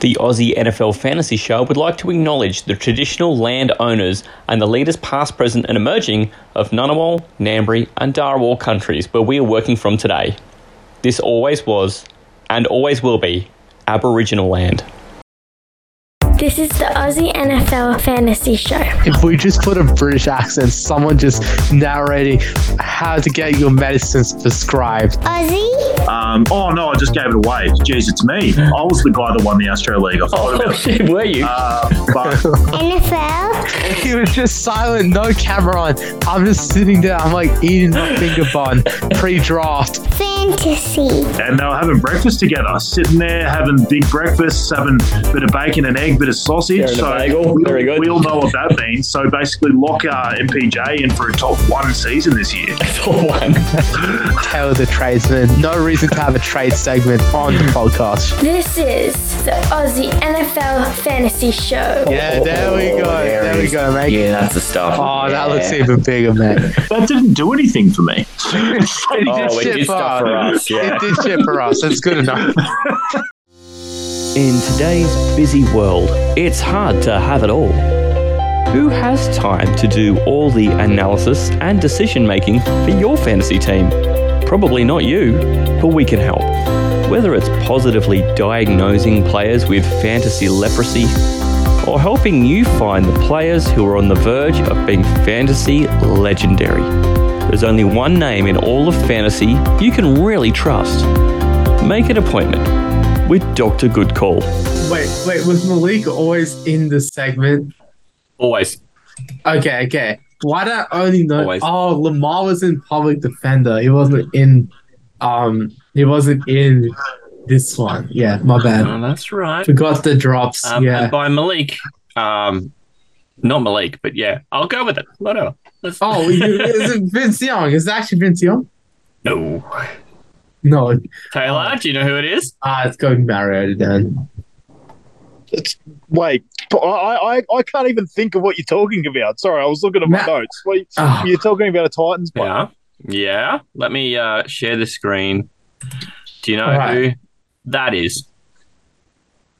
The Aussie NFL Fantasy Show would like to acknowledge the traditional land owners and the leaders past, present, and emerging of Ngunnawal, Ngambri, and Darawal countries where we are working from today. This always was, and always will be, Aboriginal land. This is the Aussie NFL Fantasy Show. If we just put a British accent, someone just narrating how to get your medicines prescribed. Aussie? Um, oh no, I just gave it away. Jeez, it's me. I was the guy that won the Astro League. I thought Oh about it. shit, were you? Uh, but NFL? He was just silent, no camera on. I'm just sitting there. I'm like eating my finger bun pre-draft. Fantasy. and they were having breakfast together, sitting there having big breakfast, having a bit of bacon and egg, bit of sausage. So bagel. we, Very good. we all know what that means. So basically, lock uh, MPJ in for a top one season this year. For one. Tale of the tradesman. No reason to have a trade segment on the podcast. This is the Aussie NFL Fantasy Show. Yeah, there we go. There we go, mate. Yeah, that's the stuff. Oh, that looks even bigger, man. That didn't do anything for me. It Oh, it shit did stuff for us, yeah. It did shit for us. It's good enough. In today's busy world, it's hard to have it all. Who has time to do all the analysis and decision making for your fantasy team? Probably not you, but we can help. Whether it's positively diagnosing players with fantasy leprosy or helping you find the players who are on the verge of being fantasy legendary. There's only one name in all of fantasy you can really trust. Make an appointment with Dr. Good Call. Wait, wait. Was Malik always in the segment? Always. Okay, okay. Why did I only know? Always. Oh, Lamar was in Public Defender. He wasn't in. Um, he wasn't in this one. Yeah, my bad. Oh, that's right. Forgot the drops. Um, yeah. and by Malik, um, not Malik, but yeah, I'll go with it. Whatever. Let's- Oh, you, is it Vince Young? Is it actually Vince Young? no. No. Taylor, do you know who it is? Ah, it's Golden Mariota then. Wait, I, I I can't even think of what you're talking about. Sorry, I was looking at my Ma- notes. Wait, Ah. you're talking about a Titans player. Yeah. Yeah. Let me uh, share the screen. Do you know All right. who that is?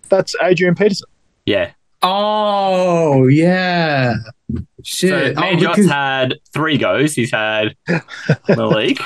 That's Adrian Peterson. Yeah. Oh, yeah. So Shit. oh, Man Jot's because- had three goes. He's had the Malik.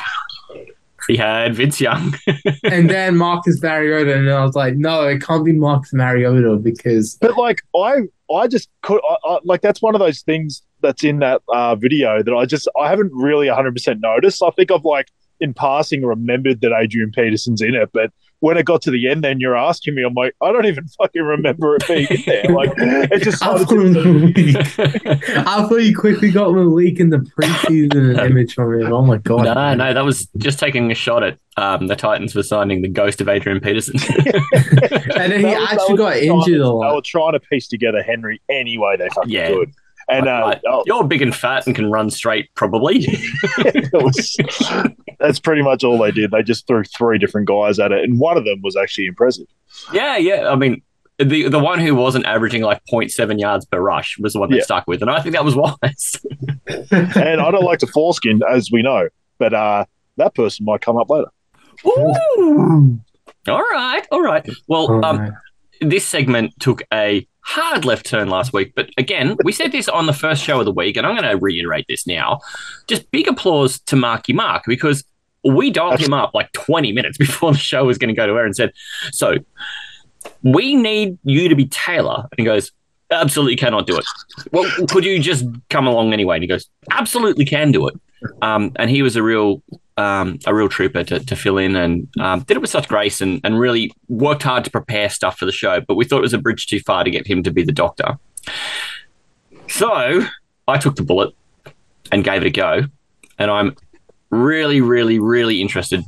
He had Vince Young. and then Marcus Mariota, and I was like, no, it can't be Marcus Mariota because But like, I I just could I, I, like that's one of those things that's in that uh, video that I just I haven't really 100 percent noticed. I think I've like in passing remembered that Adrian Peterson's in it, but when it got to the end, then you're asking me, I'm like, I don't even fucking remember it being in there. Like, it just I started thought, to, I thought you quickly got Malik in the preseason image from him. Oh my god. no, no, that was just taking a shot at um, the Titans for signing the ghost of Adrian Peterson. And then he was- actually got trying injured to- a They were trying to piece together Henry anyway. they fucking Yeah. could. And uh, Like, oh, You're big and fat and can run straight, probably. was, that's pretty much all they did. They just threw three different guys at it, and one of them was actually impressive. yeah, yeah. I mean, the the one who wasn't averaging like 0.7 yards per rush was the one they Yeah. stuck with, and I think that was wise. And I don't like to foreskin, as we know, but uh, that person might come up later. Ooh. All right, all right. Well, um, man. This segment took a hard left turn last week, but again, we said this on the first show of the week, and I'm going to reiterate this now. Just big applause to Marky Mark because we dialed him up like 20 minutes before the show was going to go to air and said, "So we need you to be Taylor," and he goes. Absolutely cannot do it. Well, could you just come along anyway? And he goes, absolutely can do it. Um, and he was a real, um, a real trooper to, to fill in, and um, did it with such grace, and, and really worked hard to prepare stuff for the show. But we thought it was a bridge too far to get him to be the doctor. So I took the bullet and gave it a go, and I'm really, really, really interested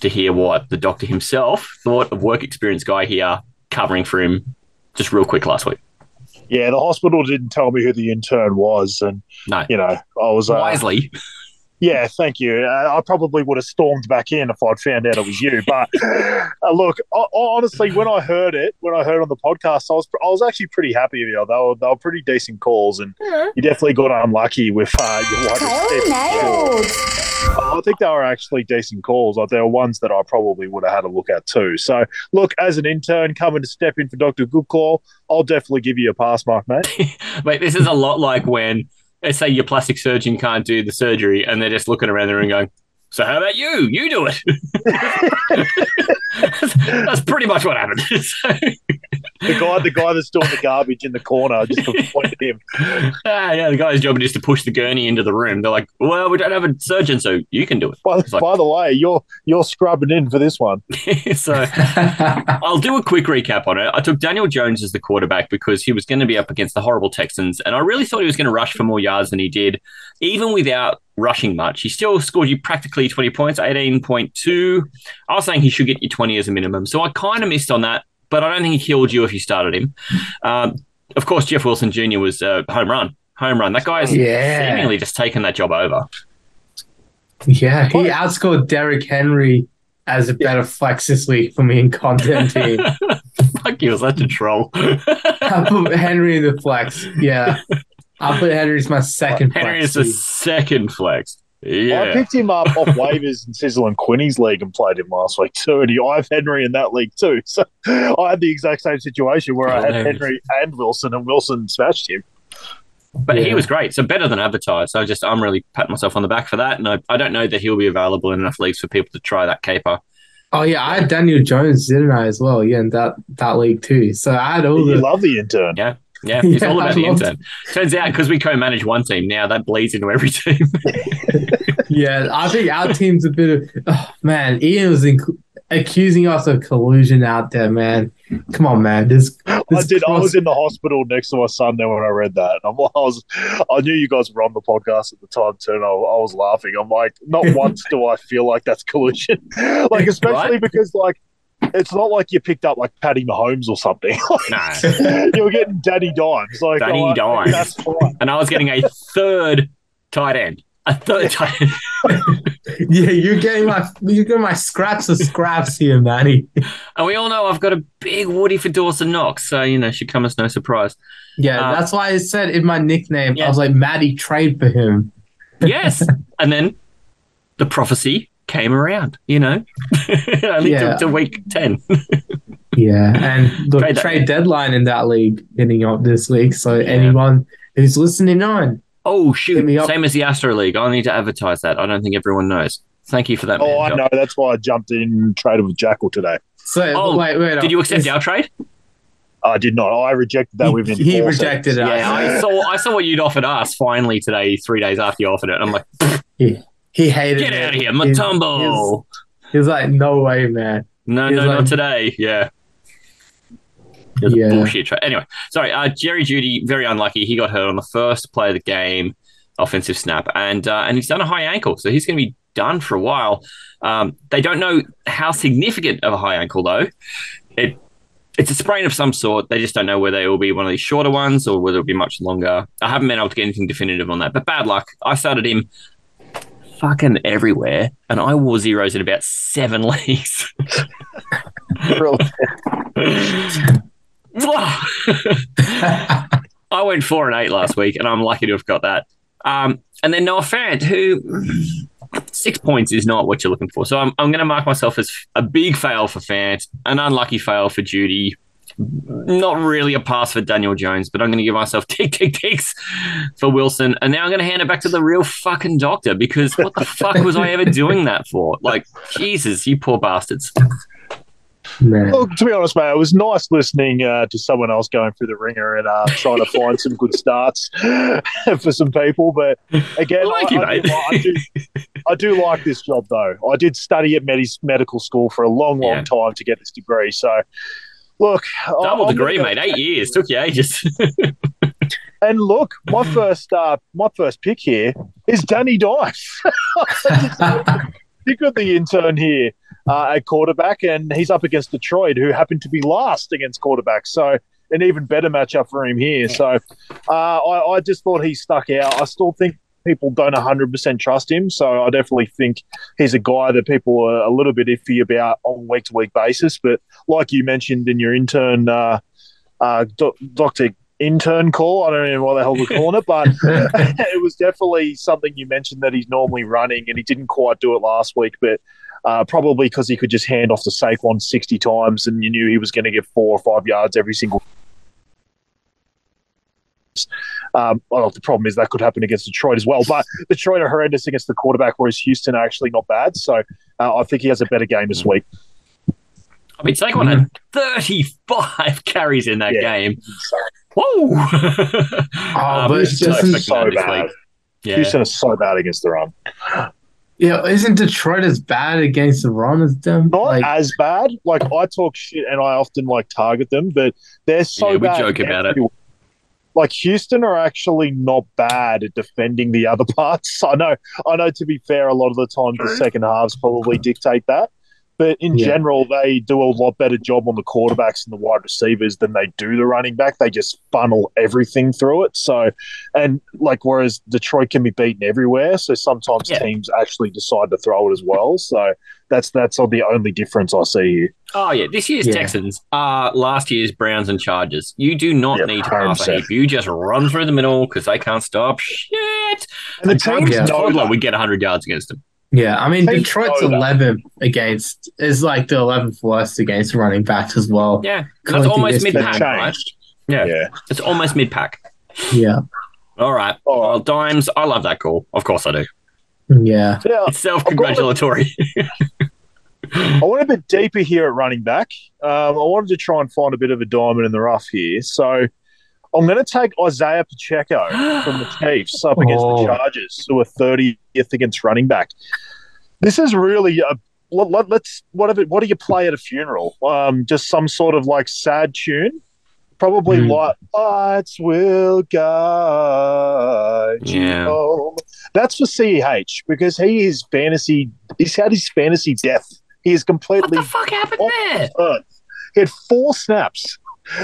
to hear what the doctor himself thought of work experience guy here covering for him just real quick last week. Yeah, the hospital didn't tell me who the intern was, and No, you know, I was uh, wisely. Yeah, thank you. Uh, I probably would have stormed back in if I'd found out it was you. But uh, look, I, I, honestly, when I heard it, when I heard on the podcast, I was I was actually pretty happy with you. They were, they were pretty decent calls, and you definitely got unlucky with uh, your wide receiver. I think they were actually decent calls. Like there were ones that I probably would have had a look at too. So, look, as an intern coming to step in for Doctor Good Call, I'll definitely give you a pass mark, mate. Mate, this is a lot like when, let's say, your plastic surgeon can't do the surgery and they're just looking around the room going, so how about you? You do it. That's pretty much what happened. So, The guy, the guy that's doing the garbage in the corner, just to point him. ah, yeah, the guy's job is to push the gurney into the room. They're like, well, we don't have a surgeon, so you can do By, like- by the way, you're you're scrubbing in for this one. so I'll do a quick recap on it. I took Daniel Jones as the quarterback because he was going to be up against the horrible Texans, and I really thought he was going to rush for more yards than he did, even without rushing much. He still scored you practically 20 points, 18.2. I was saying he should get you 20 as a minimum. So I kind of missed on that, but I don't think he killed you if you started him. Um, of course, Jeff Wilson Jr. was a home run. Home run. That guy's Yeah. seemingly just taken that job over. yeah, he outscored Derrick Henry as a better flex this week for me in content team. Fuck you, such a troll. Henry the flex. Yeah. I put Henry as my second Henry flex. is the team. second flex. Yeah. I picked him up off waivers in Sizzle and Quinny's league and played him last week too. And he, I have Henry in that league too. So I had the exact same situation where I had Henry and Wilson, and Wilson smashed him. But he was great. So better than advertised. So I just I'm really patting myself on the back for that. And I, I don't know that he'll be available in enough leagues for people to try that caper. Oh yeah, I had Daniel Jones, didn't I, as well? Yeah, in that that league too. So I had all You the love the intern. Yeah. Yeah, it's Yeah, all about I the loved- intern. Turns out because we co-manage one team now, that bleeds into every team. yeah. I think our team's a bit of oh, man. Ian was inc- accusing us of collusion out there, man. Come on, man. This, I this did. I was in the hospital next to my son there when I read that. And I'm, I was, I knew you guys were on the podcast at the time too, and I, I was laughing. I'm like, not once do I feel like that's collusion, like especially Right. because like it's not like you picked up like Patty Mahomes or something. no. you were getting Danny Dimes, like Danny I'm Dimes. That's fine. And I was getting a third tight end. A third tight end. yeah, you're getting my you're getting my scraps of scraps here, Manny. And we all know I've got a big Woody for Dawson Knox. So, you know, should come as no surprise. Yeah, Uh, that's why I said in my nickname, Yeah. I was like, Maddie, trade for him. Yes. and then the prophecy came around, you know. Only Yeah. to, to week 10. Yeah, and the Trade trade, deadline in that league hitting up this week. So anyone who's listening on, Oh, shoot. me up. Same as the Astro League. I need to advertise that. I don't think everyone knows. Thank you for that. Oh, man, I Job. know. That's why I jumped in and traded with Jackal today. so Oh, wait, wait, Did uh, you accept is- our trade? I did not. I rejected that He, within. he rejected seconds. it. Yeah, I saw I saw what you'd offered us finally today, three days after you offered it. I'm like, He hated get it. out of here, He- Mutombo. He's, was like, "No way, man." No, He's no, like- not today. Yeah. It was Yeah. a bullshit trade. Anyway, sorry. Uh, Jerry Jeudy, very unlucky. He got hurt on the first play of the game, offensive snap, and uh, and he's done a high ankle, so he's going to be done for a while. Um, they don't know how significant of a high ankle though. It it's a sprain of some sort. They just don't know whether it will be one of these shorter ones or whether it'll be much longer. I haven't been able to get anything definitive on that, but bad luck. I started him fucking everywhere, and I wore zeros in about seven leagues. I went four and eight last week, and I'm lucky to have got that. Um, and then Noah Fant, who six points is not what you're looking for. So I'm, I'm going to mark myself as a big fail for Fant, an unlucky fail for Jeudy. Not really a pass for Daniel Jones, but I'm going to give myself tick, tick, ticks for Wilson. And now I'm going to hand it back to the real fucking doctor because what the fuck was I ever doing that for? Like, Jesus, you poor bastards. Man. Look, to be honest, mate, it was nice listening uh, to someone else going through the ringer and uh, trying to find some good starts for some people. But again, I like you, I, mate. do, I, do, I do like this job, though. I did study at medis medical school for a long, long Yeah. time to get this degree. So, look, Double I'm gonna degree, mate. Eight years. Took you ages. And look, my first, uh, my first pick here is Danny Dice. Pick with the intern here uh, at quarterback, and he's up against Detroit, who happened to be last against quarterbacks. So an even better matchup for him here. So uh, I, I just thought he stuck out. I still think people don't 100% trust him. So I definitely think he's a guy that people are a little bit iffy about on week to week basis. But like you mentioned in your intern, uh, uh, Dr. intern call. I don't know what the hell we're calling it, but it was definitely something you mentioned that he's normally running, and he didn't quite do it last week, but. Uh, probably because he could just hand off to Saquon 60 times and you knew he was going to get four or five yards every single um, well, the problem is that could happen against Detroit as well. But Detroit are horrendous against the quarterback, whereas Houston are actually not bad. So uh, I think he has a better game this week. I mean, Saquon had 35 carries in that Yeah. game. Whoa! Oh, but it's not just expecting so bad. week. Yeah. Houston is so bad against the run. Yeah, isn't Detroit as bad against the run as them? Not Like, as bad. Like I talk shit and I often like target them, but they're so Yeah, we bad. joke about it. everywhere. Like Houston are actually not bad at defending the other parts. I know. I know. To be fair, a lot of the times the second halves probably dictate that. But in Yeah. general, they do a lot better job on the quarterbacks and the wide receivers than they do the running back. They just funnel everything through it. So, and like, whereas Detroit can be beaten everywhere, so sometimes Yeah. teams actually decide to throw it as well. So that's that's the only difference I see here. Oh yeah, this year's Yeah. Texans are last year's Browns and Chargers. You do not Yep, need to pass a heap. You just run through the middle because they can't stop shit. And the And teams Yeah. know Toddler that. would get 100 yards against them. Yeah, I mean, Teams Detroit's know 11 against is like the 11th worst against running backs as well. Yeah, and that's almost this- mid pack, right? Yeah. Yeah. it's almost mid pack. Yeah, All right. All right. Well, dimes. I love that call. Of course I do. yeah. Yeah. It's self-congratulatory. I went a bit deeper here at running back. Um, I wanted to try and find a bit of a diamond in the rough here. So I'm going to take Isaiah Pacheco from the Chiefs up against Oh. the Chargers, who are 30th against running back. This is really a let, let's what if it, what do you play at a funeral? Um, just some sort of like sad tune, probably Hmm. like "Lights Will Guide You Yeah. Home." That's for CEH because he is fantasy. He's had his fantasy death. He is completely. what the fuck happened there? earth. He had four snaps.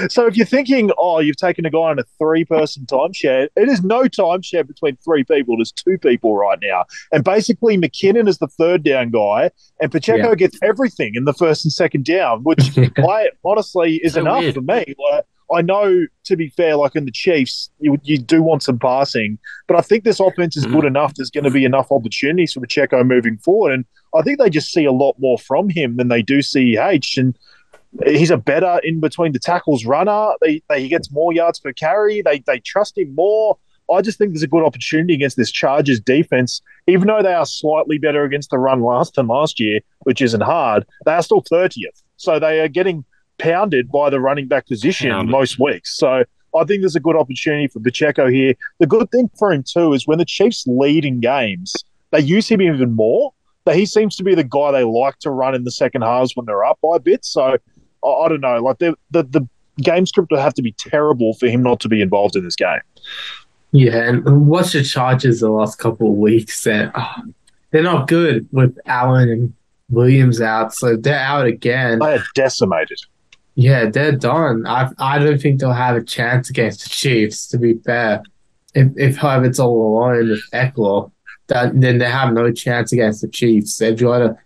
So if you're thinking, oh, you've taken a guy on a three-person timeshare, it is no timeshare between three people. There's two people right now, and basically McKinnon is the third down guy, and Pacheco Yeah. gets everything in the first and second down, which I honestly is So enough weird. for me. Like, I know, to be fair, like in the Chiefs, you you do want some passing, but I think this offense is good mm-hmm. enough. There's going to be enough opportunities for Pacheco moving forward, and I think they just see a lot more from him than they do CEH. And he's a better in between the tackles runner. They, they he gets more yards per carry. They they trust him more. I just think there's a good opportunity against this Chargers defense, even though they are slightly better against the run last than last year, which isn't hard. They are still 30th, so they are getting pounded by the running back position most weeks. So I think there's a good opportunity for Pacheco here. The good thing for him too is when the Chiefs lead in games, they use him even more. That he seems to be the guy they like to run in the second halves when they're up by a bit. So I, don't know. Like the the the game script would have to be terrible for him not to be involved in this game. Yeah, and what's the charges the last couple of weeks? That oh, uh, they're not good with Allen and Williams out, so they're out again. They are decimated. Yeah, they're done. I I don't think they'll have a chance against the Chiefs. To be fair, if if Herbert's all alone with Ekeler, that, then they have no chance against the Chiefs. They've got to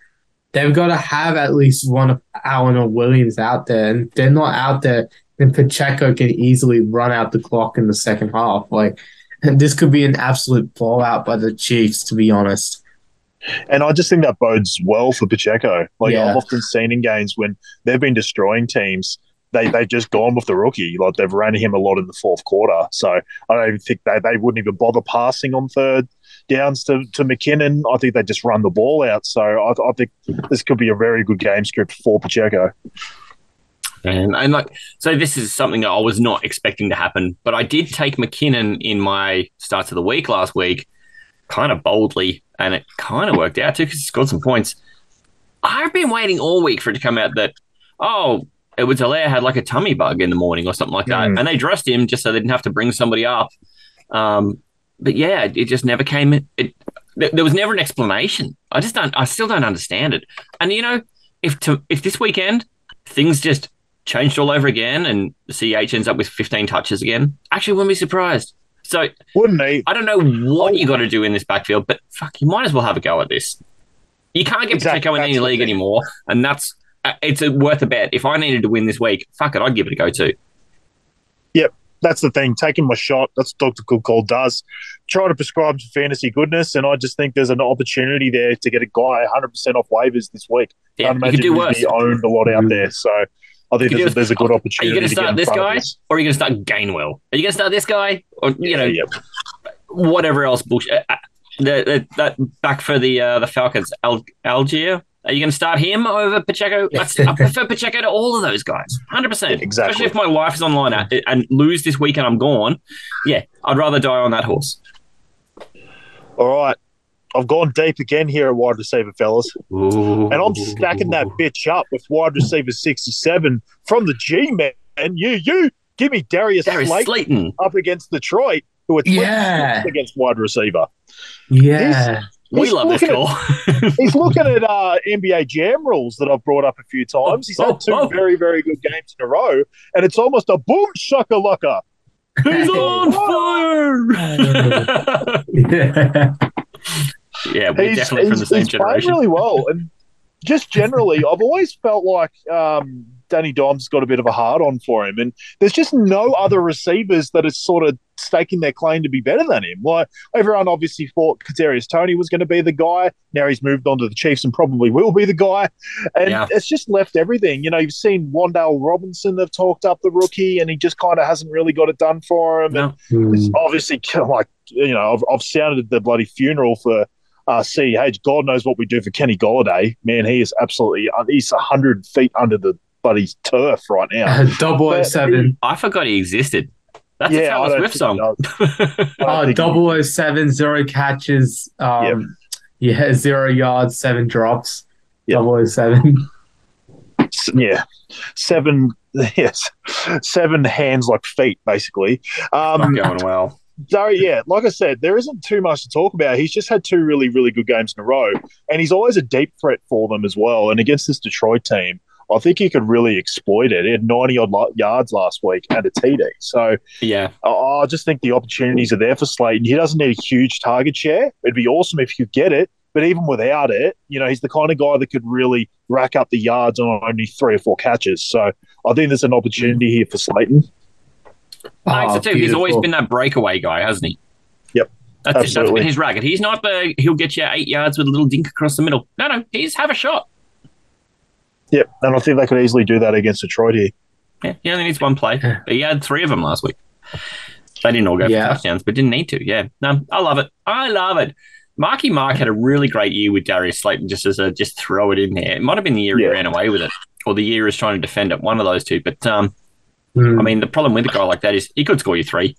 they've got to have at least one of Allen or Williams out there, and if they're not out there. Then Pacheco can easily run out the clock in the second half. Like this could be an absolute blowout by the Chiefs. To be honest, And I just think that bodes well for Pacheco. Like Yeah. I've often seen in games when they've been destroying teams, they they've just gone with the rookie. Like they've ran him a lot in the fourth quarter. So I don't even think they, they wouldn't even bother passing on third downs to, to McKinnon. I think they just run the ball out. So I, I think this could be a very good game script for Pacheco. And, and like, so this is something that I was not expecting to happen, but I did take McKinnon in my starts of the week last week, kind of boldly, and it kind of worked out too because he scored some points. I've been waiting all week for it to come out that, oh, it was Helaire had like a tummy bug in the morning or something like that, Mm. and they dressed him just so they didn't have to bring somebody up. Um, but yeah, it just never came. It there there was never an explanation. I just don't. I still don't understand it. And you know, if to if this weekend things just changed all over again and CH ends up with 15 touches again, actually wouldn't be surprised. So Wouldn't he? I don't know what you got to do in this backfield, but fuck, you might as well have a go at this. You can't get Exactly, Pacheco in any league anymore, and that's it's a, worth a bet. If I needed to win this week, fuck it, I'd give it a go too. Yep, that's the thing. Taking my shot. That's what Dr. Good Call does. Try to prescribe fantasy goodness, and I just think there's an opportunity there to get a guy 100% off waivers this week. Yeah, I'd you could imagine do worse. be owned a lot out there. So I think there's, could a, there's a good opportunity. Are you going to to start this guy, this. or are you going to start Gainwell? Are you going to start this guy, or you know, yeah, whatever else bullshit? uh, uh, The, the, that back for the uh, the Falcons, Al- Allgeier. Are you going to start him over Pacheco? I prefer Pacheco to all of those guys, hundred percent. Exactly. Especially if my wife is online and, and lose this week and I'm gone. Yeah, I'd rather die on that horse. All right. I've gone deep again here at wide receiver, fellas. And I'm stacking that bitch up with wide receiver 67 from the G man. And you, you, give me Darius, Darius Slayton Slayton. up against Detroit, who are Yeah. against wide receiver. Yeah. We He's love this looking call. He's looking at uh, NBA Jam rules that I've brought up a few times. He's Oh, had two very, very good games in a row, and it's almost a boom shakalaka. He's on fire. yeah. yeah, we're He's, definitely from the same he's playing generation. really well, and just generally, I've always felt like um, Danny Dom's got a bit of a hard on for him, and there's just no other receivers that are sort of staking their claim to be better than him. Like everyone obviously thought Kadarius Toney was going to be the guy. Now he's moved on to the Chiefs and probably will be the guy, and Yeah. it's just left everything. You know, you've seen Wan'Dale Robinson They've talked up the rookie, and he just kind of hasn't really got it done for him. And No. it's obviously like you know I've, I've sounded the bloody funeral for uh, CH. God knows what we do for Kenny Golladay. Man, he is absolutely he's hundred feet under the bloody turf right now. Double O seven. I forgot he existed. That's a I Taylor Swift song. I don't Oh, think double O seven, zero catches. Um, yeah, zero yards, seven drops. Double O seven. yeah, seven. Yes, seven hands like feet, basically. Not Um, going well. So yeah, like I said, there isn't too much to talk about. He's just had two really, really good games in a row, and he's always a deep threat for them as well. And against this Detroit team, I think he could really exploit it. He had ninety odd lo- yards last week and a TD. So Yeah, I I just think the opportunities are there for Slayton. He doesn't need a huge target share. It'd be awesome if you get it, but even without it, you know, he's the kind of guy that could really rack up the yards on only three or four catches. So I think there's an opportunity here for Slayton. I think Oh, so too. He's always been that breakaway guy, hasn't he? Yep. That's, it. that's Absolutely. been his racket. He's not the he'll get you eight yards with a little dink across the middle. No, no, he's have a shot. Yep, and I think they could easily do that against Detroit here. Yeah, he only needs one play. But he had three of them last week. They didn't all go Yeah. for touchdowns, but didn't need to. Yeah, no, I love it. I love it. Marky Mark had a really great year with Darius Slayton. Just as a just throw it in there. It might have been the year Yeah. he ran away with it, or the year he was trying to defend it. One of those two. But um, Hmm. I mean, the problem with a guy like that is he could score you three,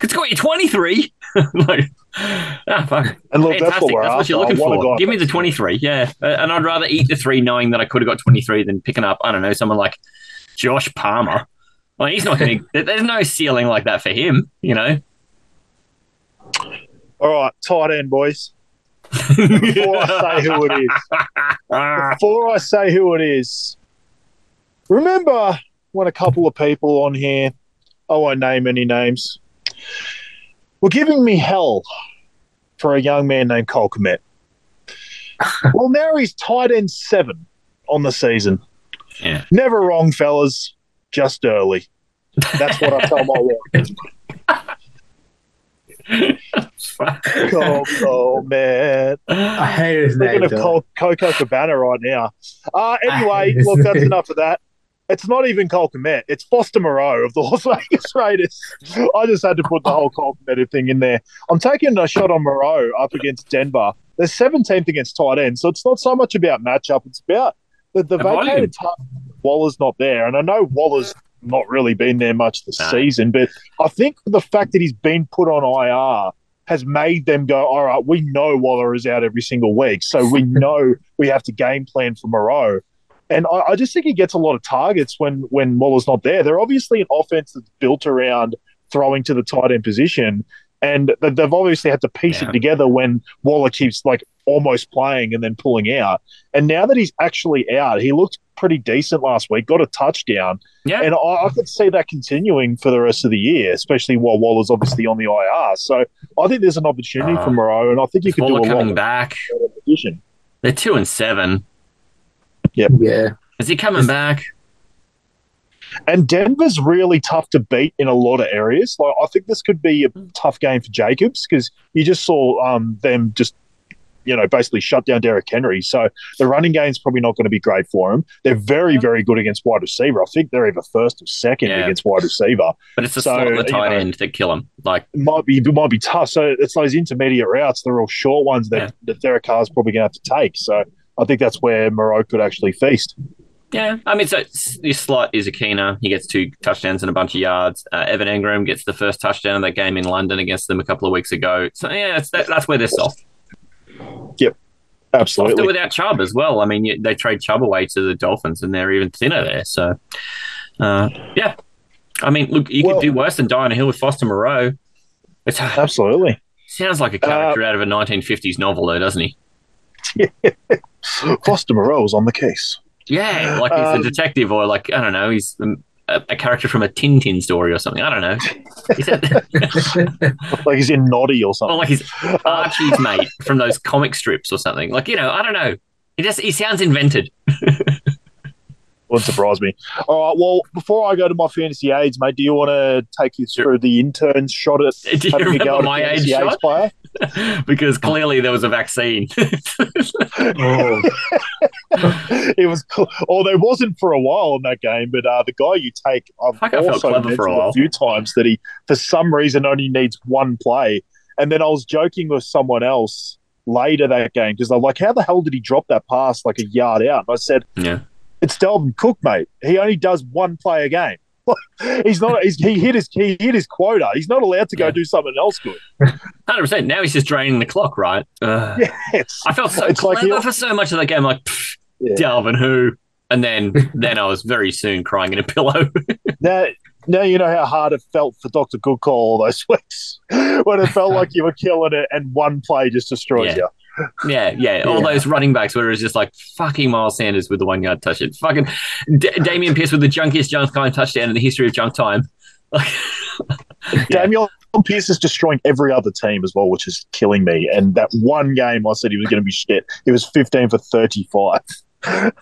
could score you twenty three. like, ah, fuck. And look, Fantastic. that's what That's what you're looking I want a for. Give me the that's- 23. Yeah. Uh, and I'd rather eat the three knowing that I could have got 23 than picking up, I don't know, someone like Josh Palmer. Well, he's not going to, there's no ceiling like that for him, you know? All right, tight end, boys. Before I say who it is, before I say who it is, remember when a couple of people on here, I won't name any names, were giving me hell for a young man named Cole Kmet. well, now he's tight end seven on the season. Yeah. Never wrong, fellas. Just early. That's what I tell my wife. Cole, Cole, man. I hate his Speaking name. of though. Col- Coco Cabana right now. Uh, anyway, look, that's enough of that. It's not even Cole Kmet. It's Foster Moreau of the Las Vegas Raiders. I just had to put the whole Cole Kmet thing in there. I'm taking a shot on Moreau up against Denver. They're 17th against tight end, so it's not so much about matchup. It's about the, the vacated time. Waller's not there, and I know Waller's not really been there much this No. season, but I think the fact that he's been put on IR has made them go, all right, we know Waller is out every single week, so we know we have to game plan for Moreau. And I, I just think he gets a lot of targets when when Waller's not there. They're obviously an offense that's built around throwing to the tight end position, and th- they've obviously had to piece it together when Waller keeps like almost playing and then pulling out. And now that he's actually out, he looked pretty decent last week, got a touchdown, Yeah. and I, I could see that continuing for the rest of the year, especially while Waller's obviously on the IR. So I think there's an opportunity Uh, for Moreau, and I think he could do a Waller lot coming back. position. They're two and seven. Yeah. Is he coming back? And Denver's really tough to beat in a lot of areas. Like I think this could be a tough game for Jacobs because you just saw um, them just you know basically shut down Derrick Henry. So the running game's probably not going to be great for him. They're very very good against wide receiver. I think they're either first or second Yeah. against wide receiver. But it's the So, slot the tight know- end that kill him. Like, It might be it might be tough. So it's those intermediate routes. They're all short ones that, Yeah. that Derek Carr's probably going to have to take. So I think that's where Moreau could actually feast. yeah. I mean, so it's- this slot is a keener. He gets two touchdowns and a bunch of yards. Uh, Evan Engram gets the first touchdown of that game in London against them a couple of weeks ago. So, yeah, it's, that, that's where they're soft. Yep, Absolutely. without Chubb as well. I mean, you, they trade Chubb away to the Dolphins and they're even thinner there. So, uh, yeah. I mean, look, you Well- could do worse than die on a hill with Foster Moreau. It Absolutely. sounds like a Uh, character out of a 1950s novel, though, doesn't he? Foster Moreau is on the case. Yeah, like he's Um, a detective, or like I don't know, he's um, a, a character from a Tintin story or something. I don't know. Like he's in Noddy or something. or like he's Archie's mate from those comic strips or something. Like you know, I don't know. He just he sounds invented. Wouldn't surprise me. All right. Well, before I go to my fantasy aids, mate, do you want to take you through the intern's shot at Do you having a go at my age aids shot? player? because clearly there was a vaccine. Oh, it was, cl- or there wasn't for a while in that game, but uh, the guy you take, I've Fuck, also clever for a while. a few times that he, for some reason, only needs one play. And then I was joking with someone else later that game because they're like, "How the hell did he drop that pass like a yard out?" And I said, yeah, "It's Dalvin Cook, mate. He only does one play a game." he's not. He's, he hit his he hit his quota. He's not allowed to go Yeah. do something else good. hundred percent. Now he's just draining the clock, right? Uh, Yes. I felt so It's clever he'll- for so much of that game. Like Yeah. Dalvin, who, and then then I was very soon crying in a pillow. Now, now you know how hard it felt for Doctor Cook all those weeks when it felt like you were killing it and one play just destroys Yeah. you. Yeah, yeah, all Yeah. those running backs where it was just like fucking Miles Sanders with the one yard touchdown, fucking D- Dameon Pierce with the junkiest junk time touchdown in the history of junk time. Like, Yeah. Daniel Pierce is destroying every other team as well, which is killing me. And that one game I said he was going to be shit. He was 15 for 35.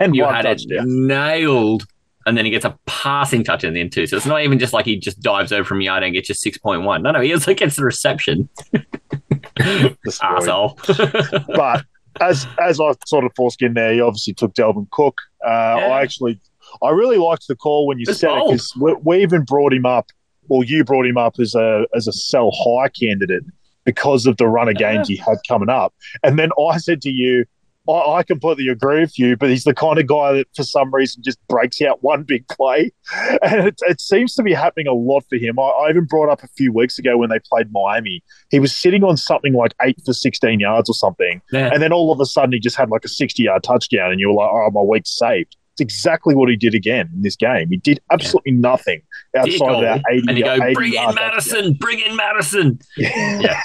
and you had it nailed, and then he gets a passing touch in the end too. So it's not even just like he just dives over from yard and gets just six point one. No, no, he also gets the reception. Asshole. but as as I sort of foreskin there, he obviously took Dalvin Cook. Uh, Yeah. I actually, I really liked the call when you It's said it because we, we even brought him up, or you brought him up as a as a sell high candidate because of the run of games he had coming up. And then I said to you, I, I completely agree with you, but he's the kind of guy that for some reason just breaks out one big play. And it, it seems to be happening a lot for him. I, I even brought up a few weeks ago when they played Miami. He was sitting on something like eight for 16 yards or something. Yeah. And then all of a sudden he just had like a 60 yard touchdown, and you were like, oh, my week's saved. It's exactly what he did again in this game. He did absolutely nothing outside goal. of that 80 and you go, 80 bring in Madison, bring in Madison. Yeah.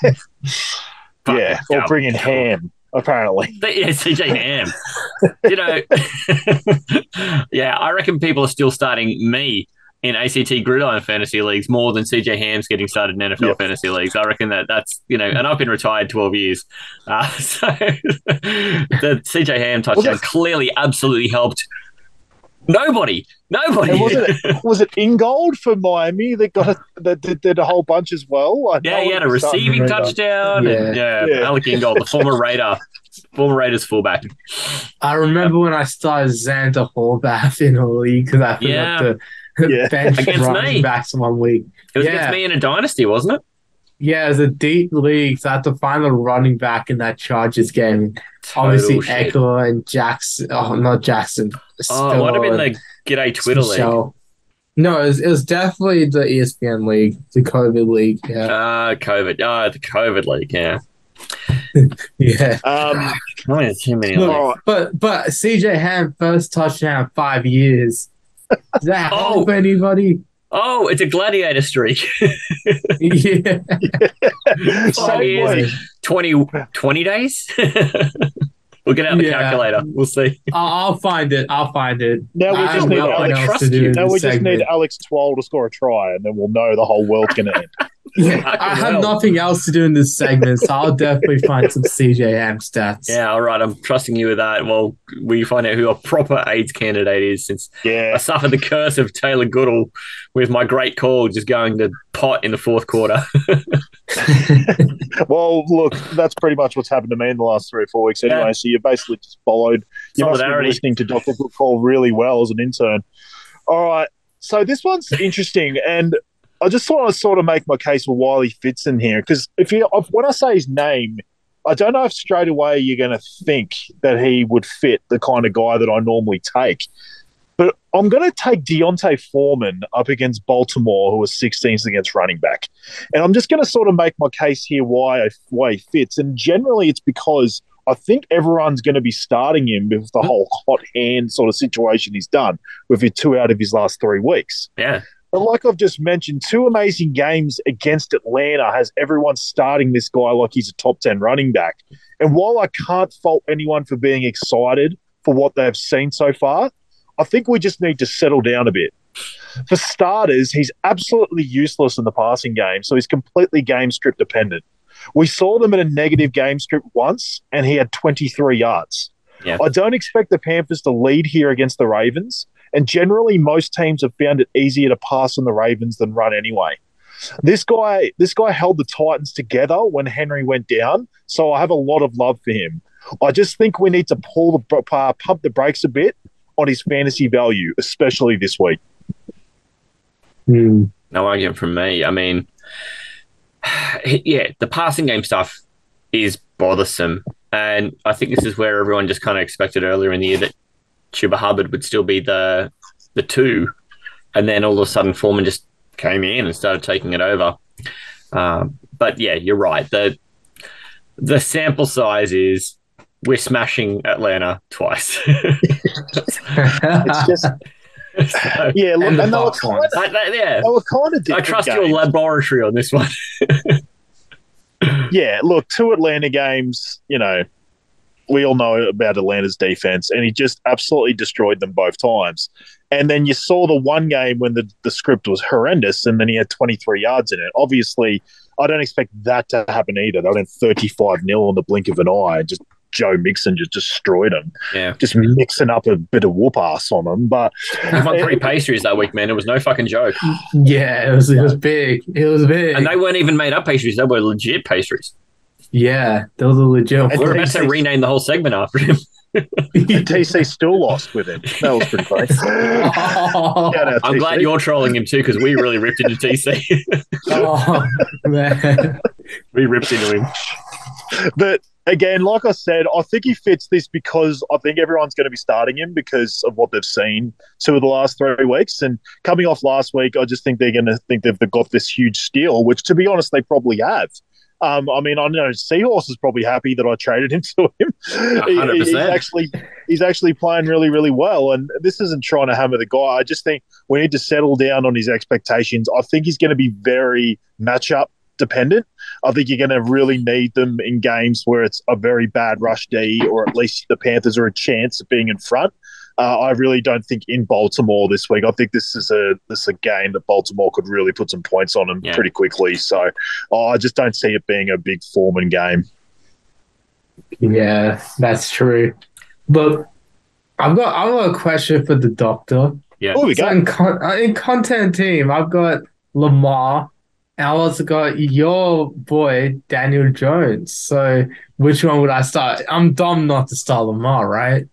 yeah. Fucking Or bring in Ham, apparently. Yeah, CJ Ham. you know, yeah, I reckon people are still starting me in ACT Gridiron fantasy leagues more than CJ Ham's getting started in NFL Yeah. fantasy leagues. I reckon that that's you know, and I've been retired twelve years, uh, so the CJ Ham touchdown it- clearly absolutely helped. Nobody, nobody. And was it was it Ingold for Miami that got a, that did, did a whole bunch as well? I yeah, he had a it was starting to receiving read up. touchdown. and, yeah, Yeah. Alec Ingold, the former Raider, former Raiders fullback. I remember when I started Zander Horvath in a league because I forgot Yeah. to Yeah. bench Against running me. backs one week. It was Yeah. against me in a dynasty, wasn't it? Yeah, it was a deep league, so I had to find a running back in that Chargers game. Obviously, Total shit. Ekeler and Jackson. Oh, not Jackson. Oh, it might have been Spiller the G'day Twitter and league. No, it was, it was definitely the ESPN league, the COVID league. Yeah, Ah, COVID. Oh, the COVID league. Yeah. yeah. Um, Oh, yeah, too many. Look, leagues. all right. But but CJ Ham first touchdown in five years. Does that Oh. help anybody? Oh, it's a gladiator streak. yeah. Five years, 20, 20 days. we'll get out the Yeah. calculator. We'll see. I'll, I'll find it. I'll find it. Now we just have need nothing I else trust you. Now we just segment. need Alex Twal to score a try, and then we'll know the whole world's going to end. Yeah, I have well. nothing else to do in this segment, so I'll definitely find some CJM stats. Yeah, all right. I'm trusting you with that. Well, we find out who a proper AIDS candidate is since Yeah. I suffered the curse of Taylor Goodall with my great call just going to pot in the fourth quarter. Well, look, that's pretty much what's happened to me in the last three or four weeks anyway. Yeah. So you basically just followed. You must have been listening to Dr. Good Call really well as an intern. All right. So this one's interesting. And I just want to sort of make my case for why he fits in here. Because if you, if- when I say his name, I don't know if straight away you're going to think that he would fit the kind of guy that I normally take. But I'm going to take D'Onta Foreman up against Baltimore, who was 16th against running back. And I'm just going to sort of make my case here why, I, why he fits. And generally, it's because I think everyone's going to be starting him with the mm. whole hot hand sort of situation he's done with two out of his last three weeks. yeah. But like I've just mentioned, two amazing games against Atlanta has everyone starting this guy like he's a top 10 running back. And while I can't fault anyone for being excited for what they've seen so far, I think we just need to settle down a bit. For starters, he's absolutely useless in the passing game, so he's completely game script dependent. We saw them in a negative game script once, and he had 23 yards. Yeah. I don't expect the Panthers to lead here against the Ravens, and generally, most teams have found it easier to pass on the Ravens than run anyway. This guy, this guy held the Titans together when Henry went down, so I have a lot of love for him. I just think we need to pull the br- uh, pump the brakes a bit on his fantasy value, especially this week. Hmm. No argument from me. I mean, yeah, the passing game stuff is bothersome. And I think this is where everyone just kind of expected earlier in the year that Chuba Hubbard would still be the the two. And then all of a sudden, Foreman just came in and started taking it over. Um, but yeah, you're right. The the sample size is we're smashing Atlanta twice. It's just, So, yeah, look, And and, they, were kind of, that- that- yeah, they were kind of I trust games. your laboratory on this one. yeah, look, two Atlanta games, you know, we all know about Atlanta's defense, and he just absolutely destroyed them both times. And then you saw the one game when the, the script was horrendous, and then he had 23 yards in it. Obviously, I don't expect that to happen either. They went 35 0 on the blink of an eye, and just Joe Mixon just destroyed them, Yeah. just mixing up a bit of whoop ass on them. But We won three pastries that week, man. It was no fucking joke. yeah, it was it was big. It was big. And they weren't even made up pastries. They were legit pastries. Yeah, those are legit. We were about to rename the whole segment after him. TC still lost with him. That was pretty great. oh, I'm TC. glad you're trolling him too because we really ripped into TC. oh, man. we ripped into him. But again, like I said, I think he fits this because I think everyone's going to be starting him because of what they've seen two of the last three weeks. And coming off last week, I just think they're going to think they've got this huge steal, which to be honest, they probably have. Um, I mean, I know Seahorse is probably happy that I traded him to him. He- he- he's actually he's actually playing really, really well. And this isn't trying to hammer the guy. I just think we need to settle down on his expectations. I think he's going to be very matchup dependent. I think you're going to really need them in games where it's a very bad rush D, or at least the Panthers are a chance of being in front. Uh, I really don't think in Baltimore this week. I think this is a this is a game that Baltimore could really put some points on them Yeah. pretty quickly. So oh, I just don't see it being a big Foreman game. Yeah, that's true. But I've got I've got a question for the doctor. Yeah. Oh, we So go. in, con- uh, in content team, I've got Lamar. And I also got your boy Daniel Jones. So which one would I start? I'm dumb not to start Lamar, right?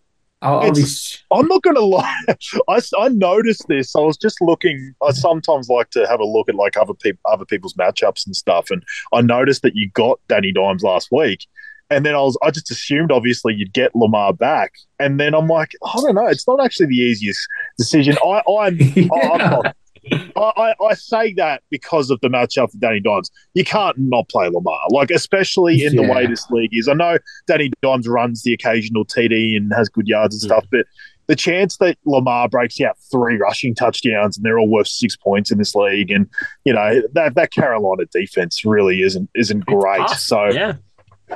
I'll. It's- I'm not going to lie. I, I noticed this. I was just looking. I sometimes like to have a look at like other people, other people's matchups and stuff. And I noticed that you got Danny Dimes last week, and then I was I just assumed obviously you'd get Lamar back, and then I'm like, I don't know. It's not actually the easiest decision. I I'm I'm not. I, I I say that because of the matchup for Danny Dimes. You can't not play Lamar, like especially in the way this league is. I know Danny Dimes runs the occasional TD and has good yards and mm. stuff, but the chance that Lamar breaks out three rushing touchdowns and they're all worth six points in this league, and you know that that Carolina defense really isn't isn't great. tough. So Yeah.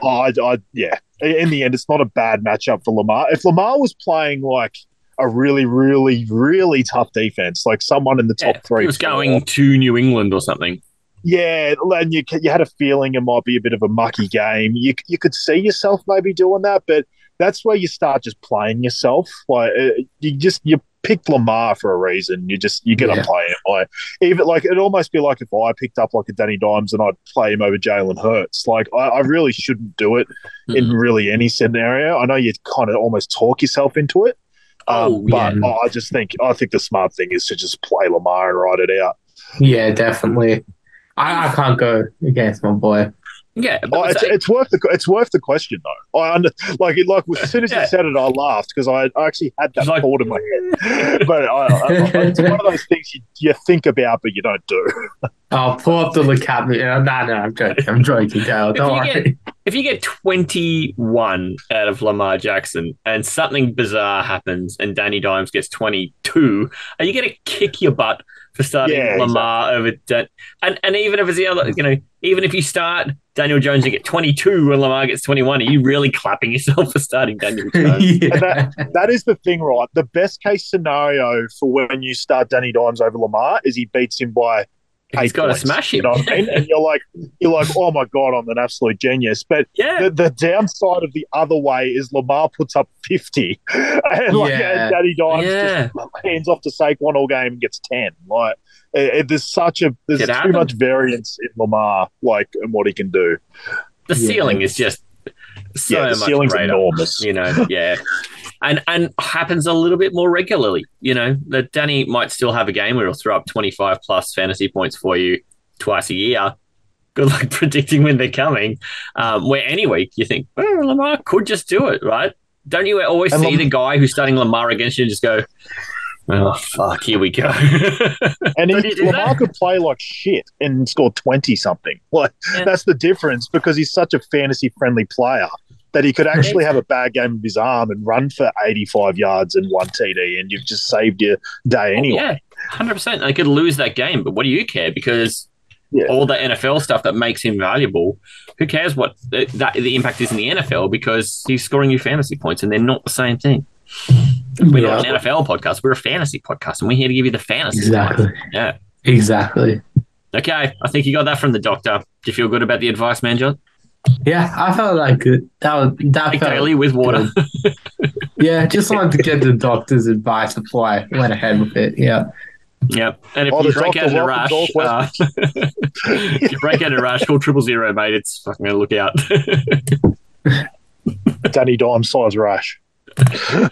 I, I yeah, in the end, it's not a bad matchup for Lamar. If Lamar was playing like a really, really, really tough defense, like someone in the top yeah. three, He was four, going to New England or something. Yeah, and you you had a feeling it might be a bit of a mucky game. You you could see yourself maybe doing that, but that's where you start just playing yourself. Like uh, you just you picked Lamar for a reason. You just you gotta Yeah. play it. Like even like it'd almost be like if I picked up like a Danny Dimes and I'd play him over Jalen Hurts. Like I, I really shouldn't do it in Mm. really any scenario. I know you kind of almost talk yourself into it. Um, Oh, but yeah. I just think I think the smart thing is to just play Lamar and ride it out. Yeah, definitely. I, I can't go against my boy. Yeah, Oh, but it's, it's worth the it's worth the question though. I under, like it, like as soon as Yeah. you said it, I laughed because I, I actually had that It's like- thought in my head. but I, I, it's one of those things you, you think about but you don't do. I'll pull up the cap. No, no, no, I'm joking. I'm joking, Dale. If Don't you worry. if you get 21 out of Lamar Jackson and something bizarre happens and Danny Dimes gets 22, are you going to kick your butt for starting Yeah, Lamar over Dan- and and even if it's the other, you know, even if you start Daniel Jones and get 22 and Lamar gets 21, are you really clapping yourself for starting Daniel Jones? yeah. That is the thing, right? The best case scenario for when you start Danny Dimes over Lamar is he beats him by He's eight got to points, smash You know what I mean? And you're like, you're like, oh my god, I'm an absolute genius. But yeah. the, the downside of the other way is Lamar puts up 50, and like Yeah. and Danny Dimes Yeah. just hands off to Saquon all game and gets 10. Like, it, it- there's such a there's Could too much variance in Lamar, like, and what he can do. The Yeah. ceiling is just so yeah, the much ceiling's greater. enormous. you know, yeah. And and happens a little bit more regularly. You know, that Danny might still have a game where he'll throw up 25 plus fantasy points for you twice a year. Good luck predicting when they're coming. Um, where any week you think, oh, Lamar could just do it, right? Don't you always And see Lam- the guy who's starting Lamar against you and just go, oh, fuck, here we go. And he, Lamar that? could play like shit and score 20 something. Like, Yeah. that's the difference because he's such a fantasy friendly player that he could actually have a bad game of his arm and run for 85 yards and one TD, and you've just saved your day oh, anyway. Yeah, hundred percent. They could lose that game, but what do you care? Because Yeah. all the NFL stuff that makes him valuable, who cares what the, that the impact is in the NFL? Because he's scoring you fantasy points, and they're not the same thing. We're not an NFL podcast; we're a fantasy podcast, and we're here to give you the fantasy. exactly. Yeah. Exactly. Okay, I think you got that from the doctor. Do you feel good about the advice, man, John? Yeah, I felt like good. That was that Take felt daily with water. Yeah, just wanted to get the doctor's advice before I went ahead with it. Yeah. Yep. And if Oh, you break out in a rash, welcomes uh, if you break out in a rash, call triple zero, mate. It's fucking gonna look out. Danny Dime size rash. the,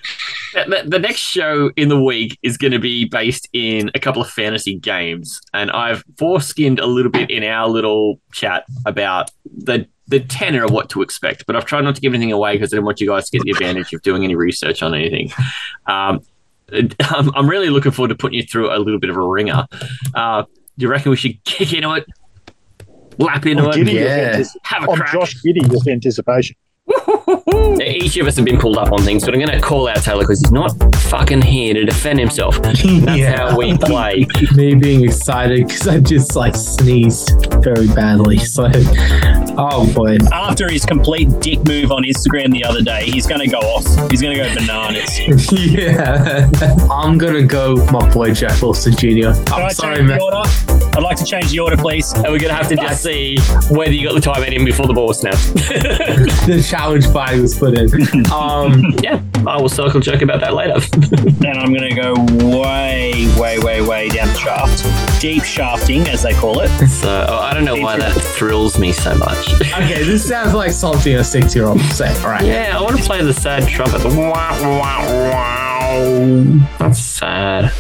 the- the next show in the week is going to be based in a couple of fantasy games, and I've foreskinned a little bit in our little chat about the the tenor of what to expect. But I've tried not to give anything away because I don't want you guys to get the advantage of doing any research on anything. Um, I'm, I'm really looking forward to putting you through a little bit of a ringer. Uh, do you reckon we should kick into it? Lap into I'm it? giddy Yeah. with antici- Have a I'm crack. Josh Giddey with anticipation. Each of us have been pulled up on things, but I'm going to call out Taylor because he's not fucking here to defend himself. That's yeah. how we play. Me being excited because I just like sneezed very badly. So, oh boy. After his complete dick move on Instagram the other day, he's going to go off. He's going to go bananas. yeah. I'm going to go my boy Jeff Wilson Jr. I'm I sorry, man. order? I'd like to change the order, please. And we're going to have to just see whether you got the time in before the ball was snapped. The challenge party was put in. Um, yeah, I will circle jerk about that later. And I'm going to go way, way, way, way down the shaft. Deep shafting, as they call it. so oh, I don't know why that thrills me so much. okay, this sounds like something a six year old would say. All right. yeah, I want to play the sad trumpet. That's sad.